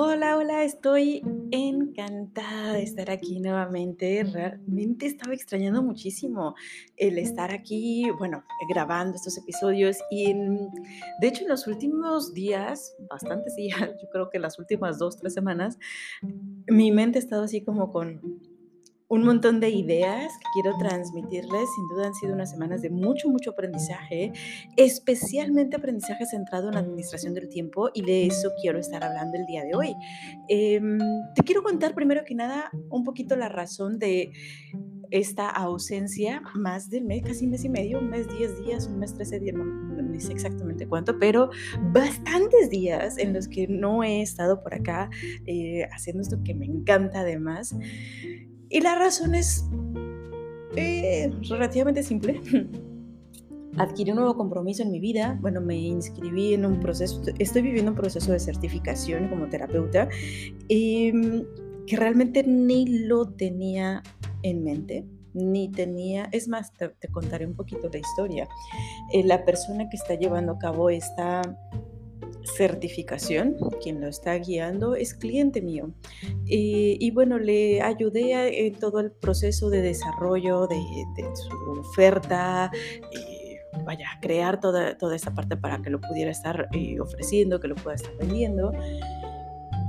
Hola, hola, estoy encantada de estar aquí nuevamente. Realmente estaba extrañando muchísimo el estar aquí, bueno, grabando estos episodios y en- de hecho en los últimos días, bastantes días, yo creo que las últimas dos, tres semanas, mi mente ha estado así como con un montón de ideas que quiero transmitirles. Sin duda han sido unas semanas de mucho, mucho aprendizaje, especialmente aprendizaje centrado en la administración del tiempo y de eso quiero estar hablando el día de hoy. Em, te quiero contar primero que nada un poquito la razón de esta ausencia, más del mes, casi mes y medio, un mes, diez días, un mes, trece días, no, no sé exactamente cuánto, pero bastantes días en los que no he estado por acá eh, haciendo esto que me encanta además. Y la razón es eh, relativamente simple. Adquirí un nuevo compromiso en mi vida. Bueno, me inscribí en un proceso, estoy viviendo un proceso de certificación como terapeuta em, que realmente ni lo tenía en mente, ni tenía, es más, te, contaré un poquito la historia. Eh, la persona que está llevando a cabo esta certificación, quien lo está guiando es cliente mío. Eh, y bueno, le ayudé a- en todo el proceso de desarrollo de, de su oferta, eh, vaya, a crear toda, toda esta parte para que lo pudiera estar eh, ofreciendo, que lo pueda estar vendiendo.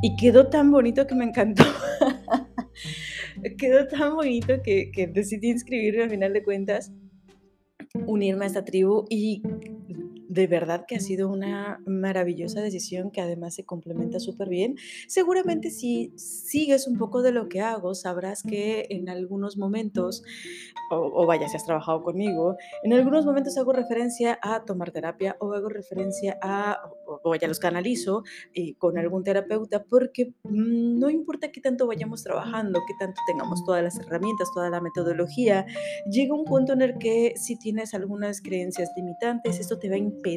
Y quedó tan bonito que me encantó. quedó tan bonito que, que decidí inscribirme al final de cuentas unirme a esta tribu y de verdad que ha sido una maravillosa decisión que además se complementa súper bien. Seguramente si sigues un poco de lo que hago, sabrás que en algunos momentos, o, o vaya, si has trabajado conmigo, en algunos momentos hago referencia a tomar terapia o hago referencia a, o, o vaya, los canalizo eh, con algún terapeuta porque mm, no importa qué tanto vayamos trabajando, qué tanto tengamos todas las herramientas, toda la metodología, llega un punto en el que si tienes algunas creencias limitantes, esto te va a impedir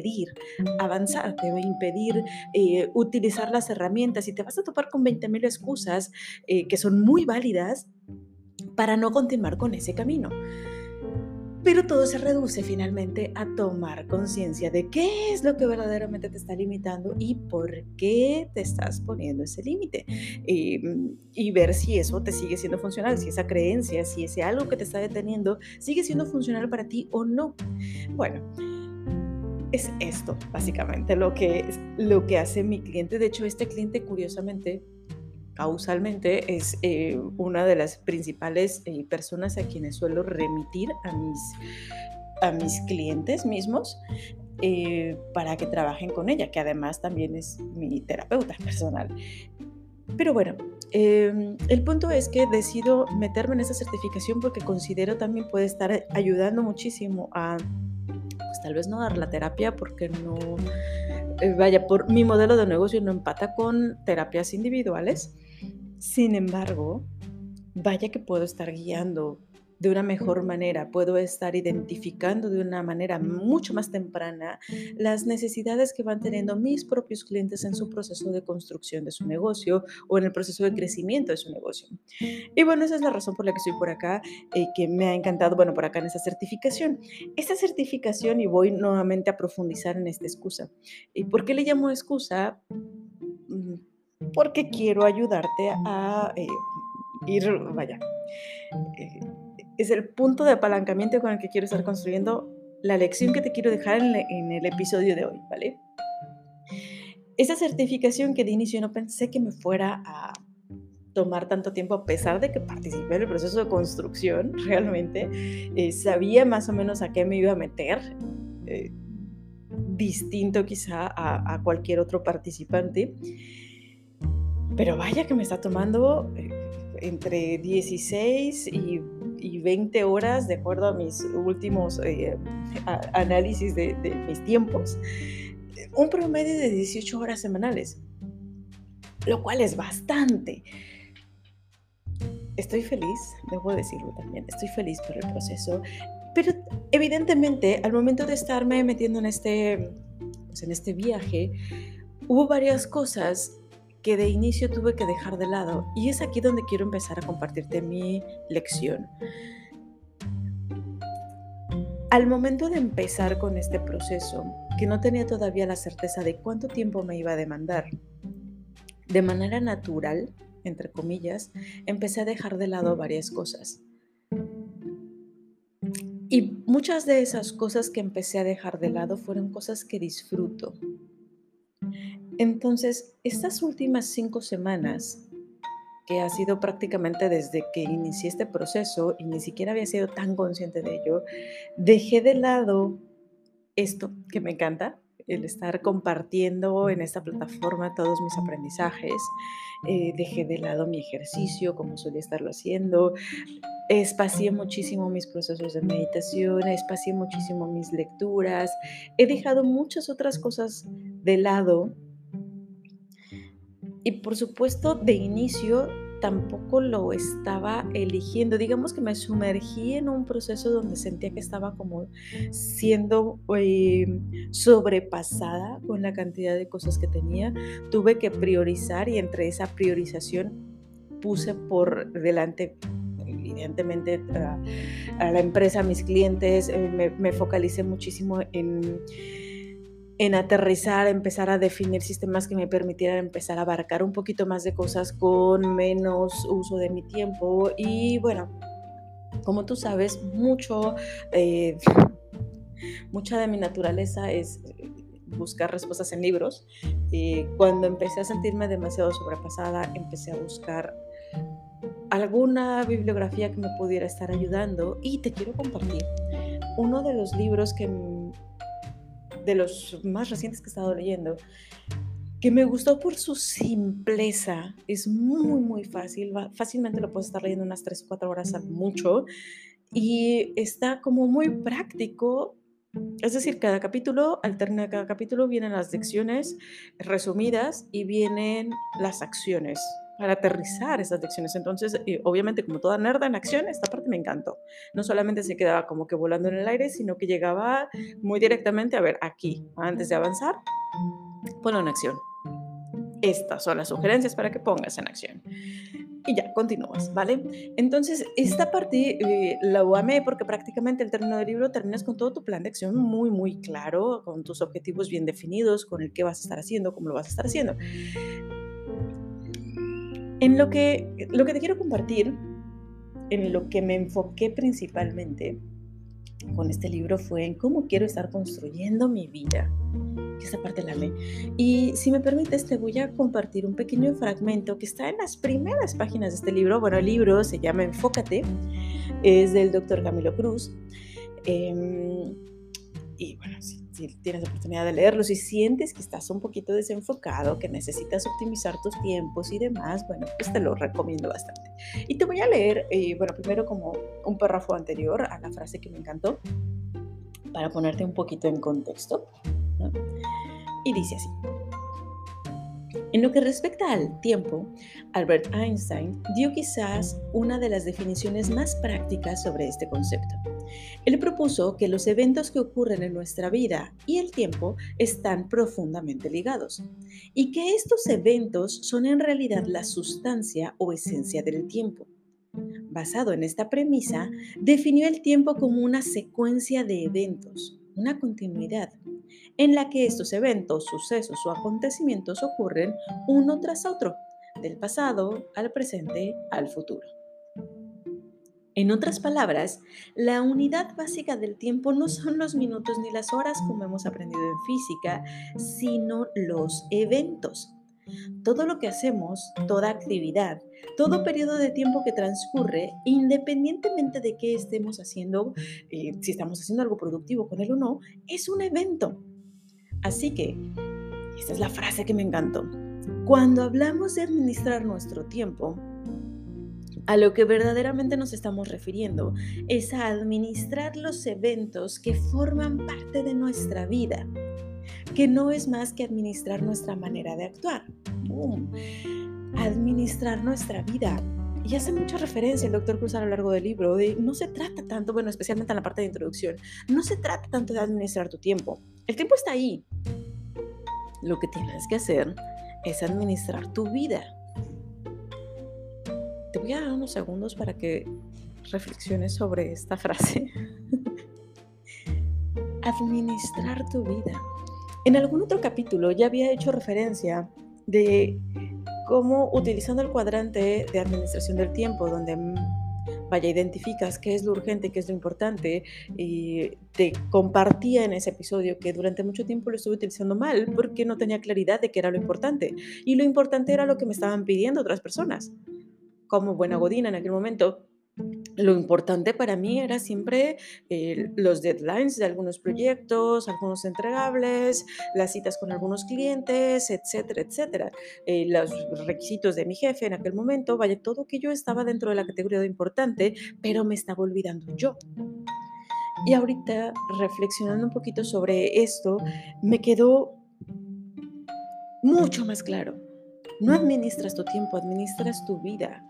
avanzar, te va a impedir eh, utilizar las herramientas y te vas a topar con 20.000 excusas eh, que son muy válidas para no continuar con ese camino. Pero todo se reduce finalmente a tomar conciencia de qué es lo que verdaderamente te está limitando y por qué te estás poniendo ese límite. Eh, y ver si eso te sigue siendo funcional, si esa creencia, si ese algo que te está deteniendo sigue siendo funcional para ti o no. Bueno, es esto básicamente lo que, lo que hace mi cliente. De hecho, este cliente curiosamente causalmente es eh, una de las principales eh, personas a quienes suelo remitir a mis, a mis clientes mismos eh, para que trabajen con ella, que además también es mi terapeuta personal. Pero bueno, eh, el punto es que decido meterme en esa certificación porque considero también puede estar ayudando muchísimo a, tal vez no dar la terapia porque no, eh, vaya, por mi modelo de negocio no empata con terapias individuales. Sin embargo, vaya que puedo estar guiando de una mejor manera, puedo estar identificando de una manera mucho más temprana las necesidades que van teniendo mis propios clientes en su proceso de construcción de su negocio o en el proceso de crecimiento de su negocio. Y bueno, esa es la razón por la que estoy por acá, eh, que me ha encantado, bueno, por acá en esta certificación. Esta certificación, y voy nuevamente a profundizar en esta excusa. ¿Y por qué le llamo excusa? Mm, Porque quiero ayudarte a eh, ir, vaya, eh, es el punto de apalancamiento con el que quiero estar construyendo la lección que te quiero dejar en, el episodio de hoy, ¿vale? Esa certificación que de inicio no pensé que me fuera a tomar tanto tiempo, a pesar de que participé en el proceso de construcción, realmente eh, sabía más o menos a qué me iba a meter, eh, distinto quizá a, a cualquier otro participante, pero vaya que me está tomando eh, entre 16 y, y 20 horas, de acuerdo a mis últimos eh, a- análisis de, de mis tiempos, un promedio de 18 horas semanales, lo cual es bastante. Estoy feliz, debo decirlo también, estoy feliz por el proceso, pero evidentemente al momento de estarme metiendo en este, pues, en este viaje, hubo varias cosas que de inicio tuve que dejar de lado y es aquí donde quiero empezar a compartirte mi lección. Al momento de empezar con este proceso, que no tenía todavía la certeza de cuánto tiempo me iba a demandar, de manera natural, entre comillas, empecé a dejar de lado varias cosas. Y muchas de esas cosas que empecé a dejar de lado fueron cosas que disfruto. Entonces, estas últimas cinco semanas, que ha sido prácticamente desde que inicié este proceso y ni siquiera había sido tan consciente de ello, dejé de lado esto que me encanta, el estar compartiendo en esta plataforma todos mis aprendizajes. Eh, dejé de lado mi ejercicio como solía estarlo haciendo. Espacié muchísimo mis procesos de meditación, espacié muchísimo mis lecturas. He dejado muchas otras cosas de lado. Y por supuesto, de inicio tampoco lo estaba eligiendo. Digamos que me sumergí en un proceso donde sentía que estaba como siendo eh, sobrepasada con la cantidad de cosas que tenía. Tuve que priorizar y entre esa priorización puse por delante evidentemente a, la empresa, a mis clientes, eh, me, me focalicé muchísimo en en aterrizar, empezar a definir sistemas que me permitieran empezar a abarcar un poquito más de cosas con menos uso de mi tiempo. Y bueno, como tú sabes, mucho, eh, mucha de mi naturaleza es buscar respuestas en libros. Y cuando empecé a sentirme demasiado sobrepasada, empecé a buscar alguna bibliografía que me pudiera estar ayudando y te quiero compartir uno de los libros que de los más recientes que he estado leyendo, que me gustó por su simpleza. Es muy, muy fácil. Fácilmente lo puedes estar leyendo unas 3 o 4 horas al mucho. Y está como muy práctico. Es decir, cada capítulo, al término de cada capítulo, vienen las lecciones resumidas y vienen las acciones para aterrizar esas lecciones. Entonces, eh, obviamente, como toda nerda en acción, esta parte me encantó. No solamente se quedaba como que volando en el aire, sino que llegaba muy directamente a ver aquí, antes de avanzar, ponlo en acción. Estas son las sugerencias para que pongas en acción. Y ya, continúas, ¿vale? Entonces, esta parte eh, la amé porque prácticamente el término del libro terminas con todo tu plan de acción muy, muy claro, con tus objetivos bien definidos, con el qué vas a estar haciendo, cómo lo vas a estar haciendo. En lo que, lo que te quiero compartir, en lo que me enfoqué principalmente con este libro fue en cómo quiero estar construyendo mi vida. Esta parte la ley. Y si me permites, te voy a compartir un pequeño fragmento que está en las primeras páginas de este libro. Bueno, el libro se llama Enfócate, es del doctor Camilo Cruz. Em, si tienes la oportunidad de leerlo, si sientes que estás un poquito desenfocado, que necesitas optimizar tus tiempos y demás, bueno, pues te lo recomiendo bastante. Y te voy a leer, eh, bueno, primero como un párrafo anterior a la frase que me encantó, para ponerte un poquito en contexto. Y dice así. En lo que respecta al tiempo, Albert Einstein dio quizás una de las definiciones más prácticas sobre este concepto. Él propuso que los eventos que ocurren en nuestra vida y el tiempo están profundamente ligados y que estos eventos son en realidad la sustancia o esencia del tiempo. Basado en esta premisa, definió el tiempo como una secuencia de eventos, una continuidad, en la que estos eventos, sucesos o acontecimientos ocurren uno tras otro, del pasado al presente al futuro. En otras palabras, la unidad básica del tiempo no son los minutos ni las horas como hemos aprendido en física, sino los eventos. Todo lo que hacemos, toda actividad, todo periodo de tiempo que transcurre, independientemente de qué estemos haciendo, eh, si estamos haciendo algo productivo con él o no, es un evento. Así que, esta es la frase que me encantó. Cuando hablamos de administrar nuestro tiempo, a lo que verdaderamente nos estamos refiriendo es a administrar los eventos que forman parte de nuestra vida, que no es más que administrar nuestra manera de actuar. Administrar nuestra vida. Y hace mucha referencia el doctor Cruz a lo largo del libro de no se trata tanto, bueno, especialmente en la parte de introducción, no se trata tanto de administrar tu tiempo. El tiempo está ahí. Lo que tienes que hacer es administrar tu vida te voy a dar unos segundos para que reflexiones sobre esta frase. Administrar tu vida. En algún otro capítulo ya había hecho referencia de como utilizando el cuadrante de administración del tiempo, donde mm, vaya, identificas qué es lo urgente, qué es lo importante, y te compartía en ese episodio que durante mucho tiempo lo estuve utilizando mal porque no tenía claridad de qué era lo importante. Y lo importante era lo que me estaban pidiendo otras personas. Como buena godina en aquel momento, lo importante para mí era siempre eh, los deadlines de algunos proyectos, algunos entregables, las citas con algunos clientes, etcétera, etcétera. Eh, los requisitos de mi jefe en aquel momento, vaya, todo que yo estaba dentro de la categoría de importante, pero me estaba olvidando yo. Y ahorita, reflexionando un poquito sobre esto, me quedó mucho más claro. No administras tu tiempo, administras tu vida.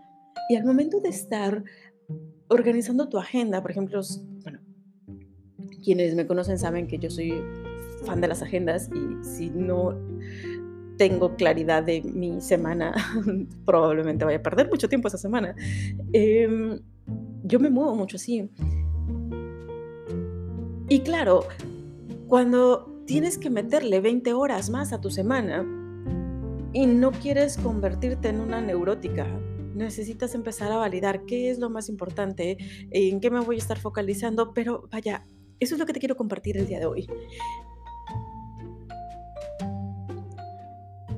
Y al momento de estar organizando tu agenda, por ejemplo, bueno, quienes me conocen saben que yo soy fan de las agendas y si no tengo claridad de mi semana, probablemente vaya a perder mucho tiempo esa semana. Em, yo me muevo mucho así. Y claro, cuando tienes que meterle 20 horas más a tu semana y no quieres convertirte en una neurótica, necesitas empezar a validar qué es lo más importante, en qué me voy a estar focalizando, pero vaya, eso es lo que te quiero compartir el día de hoy.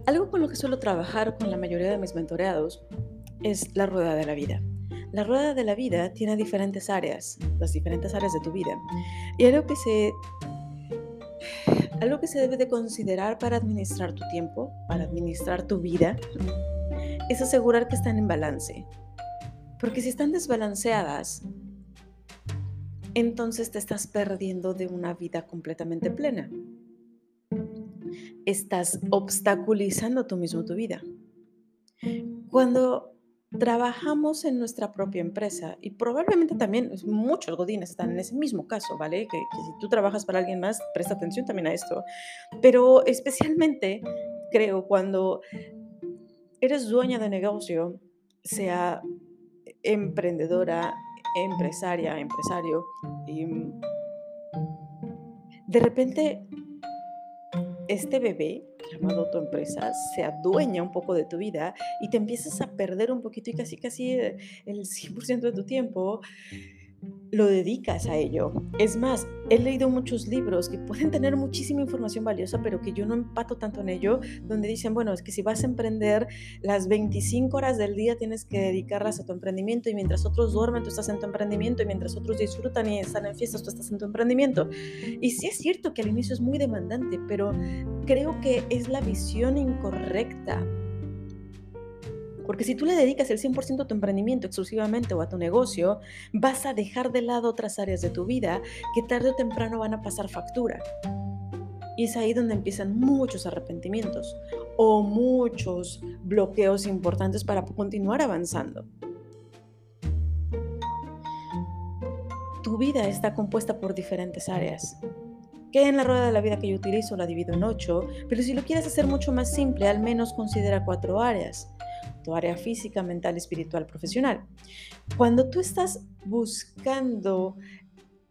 Algo con lo que suelo trabajar con la mayoría de mis mentoreados es la rueda de la vida. La rueda de la vida tiene diferentes áreas, las diferentes áreas de tu vida. Y algo que se algo que se debe de considerar para administrar tu tiempo, para administrar tu vida, es asegurar que están en balance. Porque si están desbalanceadas, entonces te estás perdiendo de una vida completamente plena. Estás obstaculizando tú mismo tu vida. Cuando trabajamos en nuestra propia empresa y probablemente también muchos godines están en ese mismo caso, ¿vale? Que, si tú trabajas para alguien más, presta atención también a esto. Pero especialmente creo cuando eres dueña de negocio, sea emprendedora, empresaria, empresario, y mm, de repente este bebé llamado tu empresa se adueña un poco de tu vida y te empiezas a perder un poquito y casi casi el 100% de tu tiempo lo dedicas a ello. Es más, he leído muchos libros que pueden tener muchísima información valiosa, pero que yo no empato tanto en ello, donde dicen, bueno, es que si vas a emprender, las 25 horas del día tienes que dedicarlas a tu emprendimiento y mientras otros duermen, tú estás en tu emprendimiento y mientras otros disfrutan y están en fiestas, tú estás en tu emprendimiento. Y sí es cierto que al inicio es muy demandante, pero creo que es la visión incorrecta porque si tú le dedicas el 100% a tu emprendimiento exclusivamente o a tu negocio, vas a dejar de lado otras áreas de tu vida que tarde o temprano van a pasar factura. Y es ahí donde empiezan muchos arrepentimientos o muchos bloqueos importantes para continuar avanzando. Tu vida está compuesta por diferentes áreas que en la rueda de la vida que yo utilizo la divido en ocho, pero si lo quieres hacer mucho más simple, al menos considera cuatro áreas tu área física, mental, espiritual, profesional. Cuando tú estás buscando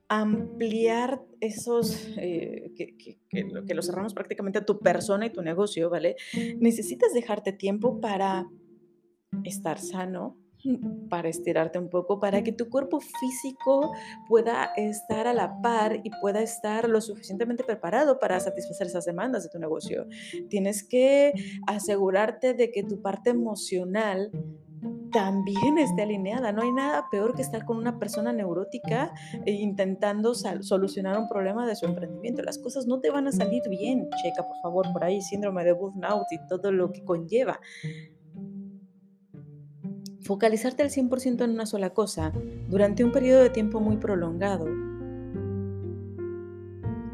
ampliar esos, eh, que, que, que, lo cerramos prácticamente a tu persona y tu negocio, ¿vale? Necesitas dejarte tiempo para estar sano, para estirarte un poco, para que tu cuerpo físico pueda estar a la par y pueda estar lo suficientemente preparado para satisfacer esas demandas de tu negocio. Tienes que asegurarte de que tu parte emocional también esté alineada. No hay nada peor que estar con una persona neurótica e intentando solucionar un problema de su emprendimiento. Las cosas no te van a salir bien. Checa, por favor, por ahí síndrome de burnout y todo lo que conlleva. Focalizarte al 100% en una sola cosa durante un periodo de tiempo muy prolongado.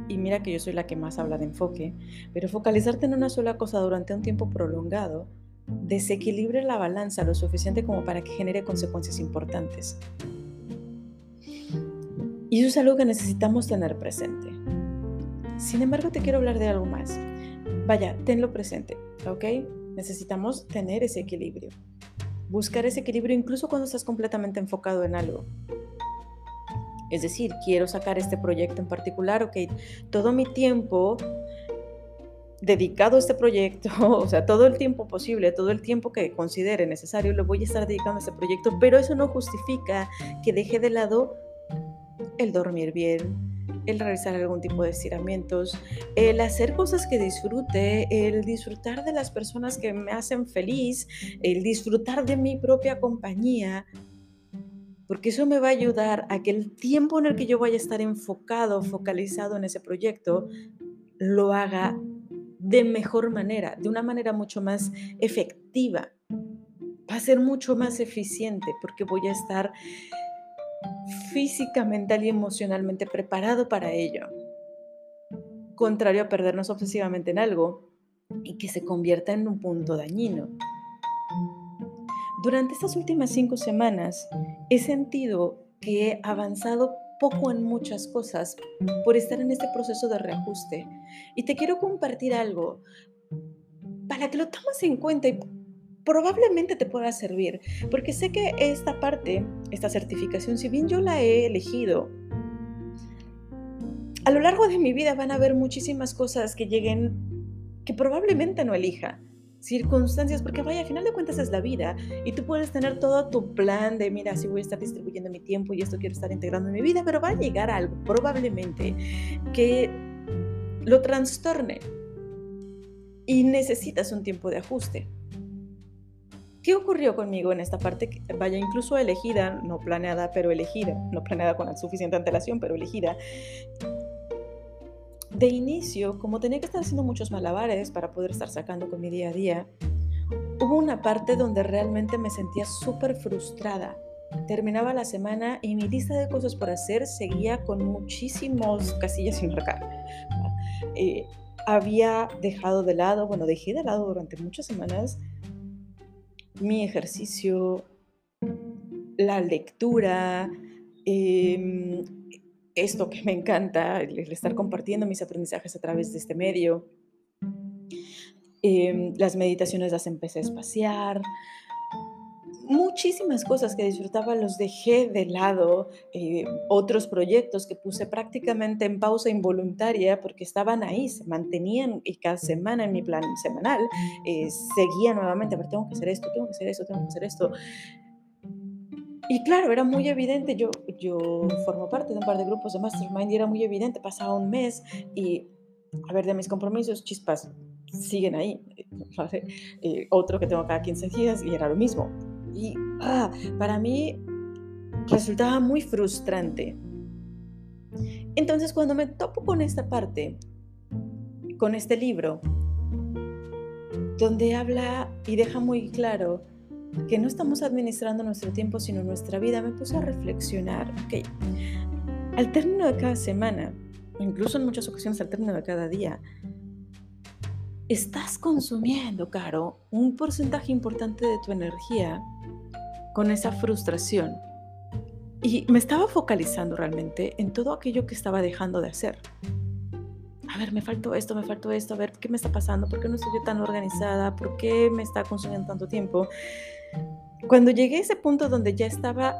Y mira que yo soy la que más habla de enfoque, pero focalizarte en una sola cosa durante un tiempo prolongado desequilibre la balanza lo suficiente como para que genere consecuencias importantes. Y eso es algo que necesitamos tener presente. Sin embargo, te quiero hablar de algo más. Vaya, tenlo presente, ¿ok? Necesitamos tener ese equilibrio buscar ese equilibrio incluso cuando estás completamente enfocado en algo. Es decir, quiero sacar este proyecto en particular, ok, todo mi tiempo dedicado a este proyecto, o sea, todo el tiempo posible, todo el tiempo que considere necesario, lo voy a estar dedicando a este proyecto, pero eso no justifica que deje de lado el dormir bien, el realizar algún tipo de estiramientos, el hacer cosas que disfrute, el disfrutar de las personas que me hacen feliz, el disfrutar de mi propia compañía, porque eso me va a ayudar a que el tiempo en el que yo vaya a estar enfocado, focalizado en ese proyecto, lo haga de mejor manera, de una manera mucho más efectiva. Va a ser mucho más eficiente porque voy a estar física, mental y emocionalmente preparado para ello. Contrario a perdernos obsesivamente en algo y que se convierta en un punto dañino. Durante estas últimas cinco semanas he sentido que he avanzado poco en muchas cosas por estar en este proceso de reajuste. Y te quiero compartir algo para que lo tomes en cuenta y probablemente te pueda servir, porque sé que esta parte, esta certificación, si bien yo la he elegido, a lo largo de mi vida van a haber muchísimas cosas que lleguen que probablemente no elija circunstancias, porque vaya, a final de cuentas es la vida y tú puedes tener todo tu plan de, mira, si voy a estar distribuyendo mi tiempo y esto quiero estar integrando en mi vida, pero va a llegar algo probablemente que lo trastorne y necesitas un tiempo de ajuste. ¿Qué ocurrió conmigo en esta parte? Vaya, incluso elegida, no planeada, pero elegida, no planeada con suficiente antelación, pero elegida, de inicio, como tenía que estar haciendo muchos malabares para poder estar sacando con mi día a día, hubo una parte donde realmente me sentía súper frustrada. Terminaba la semana y mi lista de cosas por hacer seguía con muchísimos casillas sin marcar. Eh, había dejado de lado, bueno, dejé de lado durante muchas semanas mi ejercicio, la lectura, eh, esto que me encanta, el, estar compartiendo mis aprendizajes a través de este medio. Em, las meditaciones las empecé a espaciar. Muchísimas cosas que disfrutaba los dejé de lado. Eh, otros proyectos que puse prácticamente en pausa involuntaria porque estaban ahí, se mantenían y cada semana en mi plan semanal eh, seguía nuevamente, pero tengo que hacer esto, tengo que hacer esto, tengo que hacer esto. Y claro, era muy evidente, yo, yo formo parte de un par de grupos de Mastermind y era muy evidente, pasaba un mes y, a ver, de mis compromisos, chispas, siguen ahí. Eh, otro que tengo cada 15 días y era lo mismo. Y ah, para mí resultaba muy frustrante. Entonces, cuando me topo con esta parte, con este libro, donde habla y deja muy claro que no estamos administrando nuestro tiempo, sino nuestra vida, me puse a reflexionar, ok, al término de cada semana, incluso en muchas ocasiones al término de cada día, estás consumiendo, Caro, un porcentaje importante de tu energía con esa frustración. Y me estaba focalizando realmente en todo aquello que estaba dejando de hacer. A ver, me faltó esto, me faltó esto, a ver, ¿qué me está pasando? ¿Por qué no estoy tan organizada? ¿Por qué me está consumiendo tanto tiempo? Cuando llegué a ese punto donde ya estaba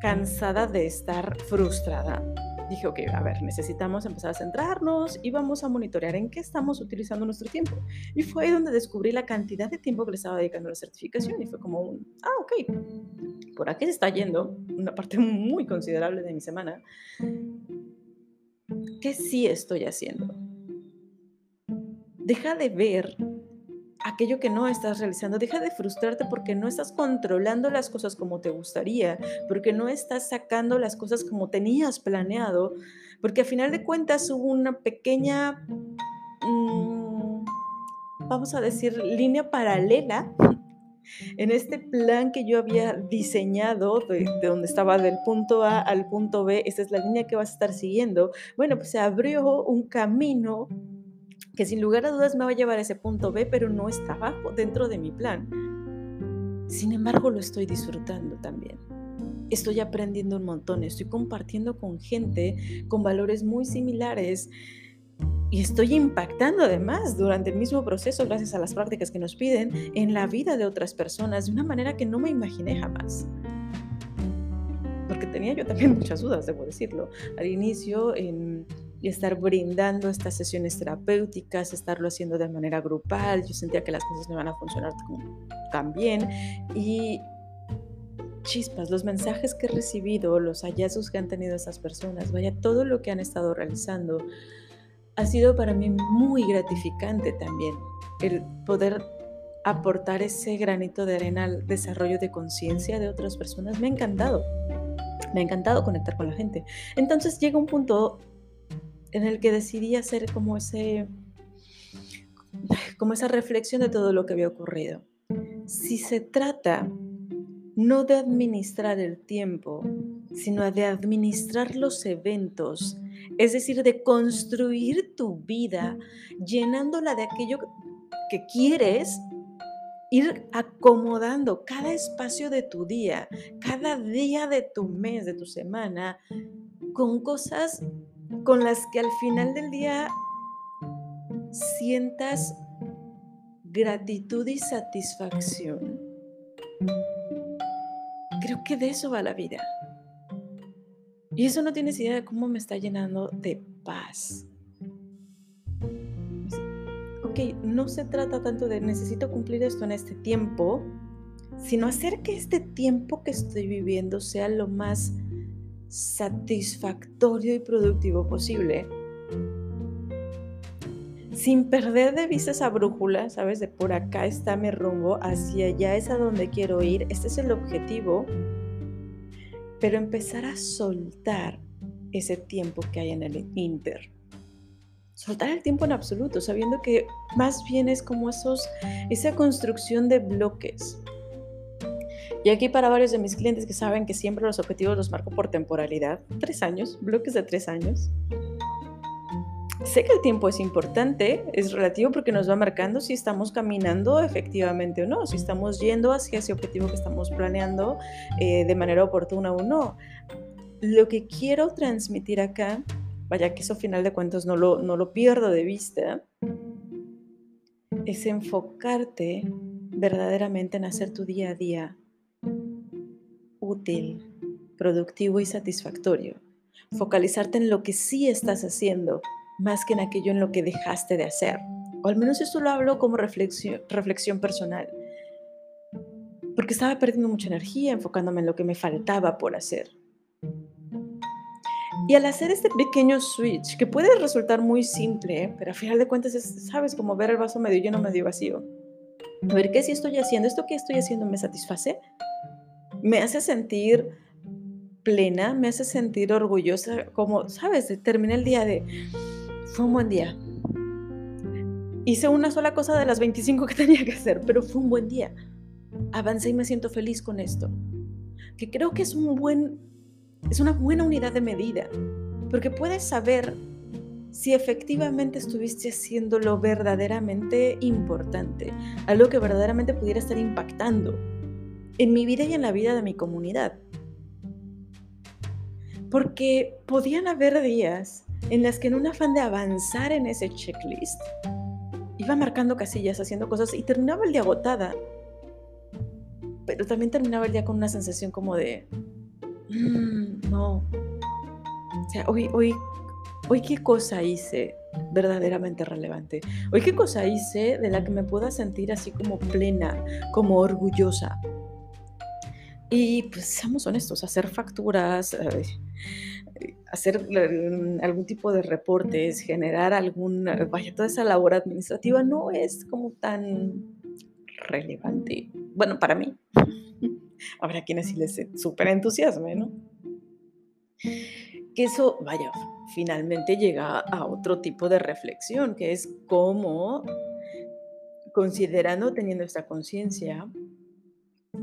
cansada de estar frustrada, dije, ok, a ver, necesitamos empezar a centrarnos y vamos a monitorear en qué estamos utilizando nuestro tiempo. Y fue ahí donde descubrí la cantidad de tiempo que le estaba dedicando a la certificación y fue como ah, ok, por aquí se está yendo una parte muy considerable de mi semana. ¿Qué sí estoy haciendo? Deja de ver aquello que no estás realizando. Deja de frustrarte porque no estás controlando las cosas como te gustaría, porque no estás sacando las cosas como tenías planeado, porque a final de cuentas hubo una pequeña, mm, vamos a decir, línea paralela en este plan que yo había diseñado, de, de, donde estaba del punto A al punto B, esa es la línea que vas a estar siguiendo, bueno, pues se abrió un camino que sin lugar a dudas me va a llevar a ese punto B, pero no estaba dentro de mi plan. Sin embargo, lo estoy disfrutando también. Estoy aprendiendo un montón, estoy compartiendo con gente con valores muy similares y estoy impactando además durante el mismo proceso, gracias a las prácticas que nos piden, en la vida de otras personas de una manera que no me imaginé jamás. Porque tenía yo también muchas dudas, debo decirlo. Al inicio, en y estar brindando estas sesiones terapéuticas, estarlo haciendo de manera grupal. Yo sentía que las cosas me van a funcionar tan bien y chispas, los mensajes que he recibido, los hallazgos que han tenido esas personas, vaya, todo lo que han estado realizando, ha sido para mí muy gratificante también el poder aportar ese granito de arena al desarrollo de conciencia de otras personas. Me ha encantado, me ha encantado conectar con la gente. Entonces llega un punto en el que decidí hacer como ese como esa reflexión de todo lo que había ocurrido. Si se trata no de administrar el tiempo, sino de administrar los eventos, es decir, de construir tu vida llenándola de aquello que quieres, ir acomodando cada espacio de tu día, cada día de tu mes, de tu semana, con cosas con las que al final del día sientas gratitud y satisfacción. Creo que de eso va la vida. Y eso no tienes idea de cómo me está llenando de paz. Ok, no se trata tanto de necesito cumplir esto en este tiempo, sino hacer que este tiempo que estoy viviendo sea lo más satisfactorio y productivo posible. Sin perder de vista esa brújula, ¿sabes? De por acá está mi rumbo, hacia allá es a donde quiero ir, este es el objetivo, pero empezar a soltar ese tiempo que hay en el Inter. Soltar el tiempo en absoluto, sabiendo que más bien es como esos, esa construcción de bloques. Y aquí para varios de mis clientes que saben que siempre los objetivos los marco por temporalidad, tres años, bloques de tres años. Sé que el tiempo es importante, es relativo porque nos va marcando si estamos caminando efectivamente o no, si estamos yendo hacia ese objetivo que estamos planeando eh, de manera oportuna o no. Lo que quiero transmitir acá, vaya que eso final de cuentas no lo, no lo pierdo de vista, es enfocarte verdaderamente en hacer tu día a día útil, productivo y satisfactorio. Focalizarte en lo que sí estás haciendo más que en aquello en lo que dejaste de hacer. O al menos esto lo hablo como reflexión, reflexión personal. Porque estaba perdiendo mucha energía enfocándome en lo que me faltaba por hacer. Y al hacer este pequeño switch, que puede resultar muy simple, pero a final de cuentas es, sabes, como ver el vaso medio lleno, medio vacío. A ver, ¿qué sí estoy haciendo? ¿Esto que estoy haciendo me satisface? ¿Me hace sentir plena? ¿Me hace sentir orgullosa? Como, sabes, terminé el día de, fue un buen día. Hice una sola cosa de las 25 que tenía que hacer, pero fue un buen día. Avancé y me siento feliz con esto. Que creo que es un buen es una buena unidad de medida, porque puedes saber si efectivamente estuviste haciendo lo verdaderamente importante, algo que verdaderamente pudiera estar impactando en mi vida y en la vida de mi comunidad. Porque podían haber días en las que en un afán de avanzar en ese checklist, iba marcando casillas, haciendo cosas y terminaba el día agotada. Pero también terminaba el día con una sensación como de, mm, no. O sea, hoy, hoy, hoy qué cosa hice verdaderamente relevante. Hoy qué cosa hice de la que me pueda sentir así como plena, como orgullosa. Y pues seamos honestos, hacer facturas, hacer algún tipo de reportes, generar algún, vaya, toda esa labor administrativa no es como tan relevante. Bueno, para mí. Habrá quienes sí les súper entusiasme, ¿no? Que eso, vaya, finalmente llega a otro tipo de reflexión, que es cómo, considerando, teniendo esta conciencia,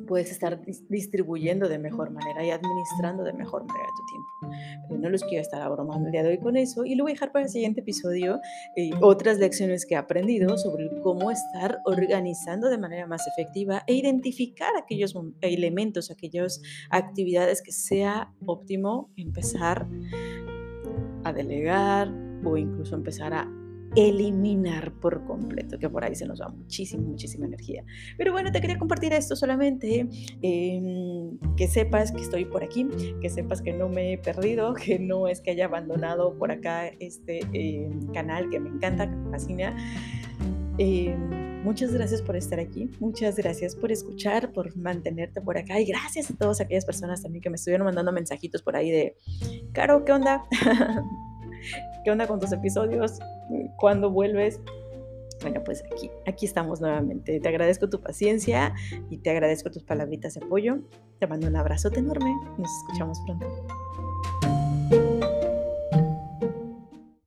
puedes estar distribuyendo de mejor manera y administrando de mejor manera tu tiempo. Pero no los quiero estar abrumando el día de hoy con eso y lo voy a dejar para el siguiente episodio eh, otras lecciones que he aprendido sobre cómo estar organizando de manera más efectiva e identificar aquellos elementos, aquellas actividades que sea óptimo empezar a delegar o incluso empezar a eliminar por completo, que por ahí se nos va muchísima, muchísima energía. Pero bueno, te quería compartir esto solamente, em, que sepas que estoy por aquí, que sepas que no me he perdido, que no es que haya abandonado por acá este em, canal que me encanta, que me fascina. Em, muchas gracias por estar aquí, muchas gracias por escuchar, por mantenerte por acá y gracias a todas aquellas personas también que me estuvieron mandando mensajitos por ahí de, Caro, ¿qué onda? ¿Qué onda con tus episodios? ¿Cuándo vuelves? Bueno, pues aquí, aquí estamos nuevamente. Te agradezco tu paciencia y te agradezco tus palabritas de apoyo. Te mando un abrazote enorme. Nos escuchamos pronto.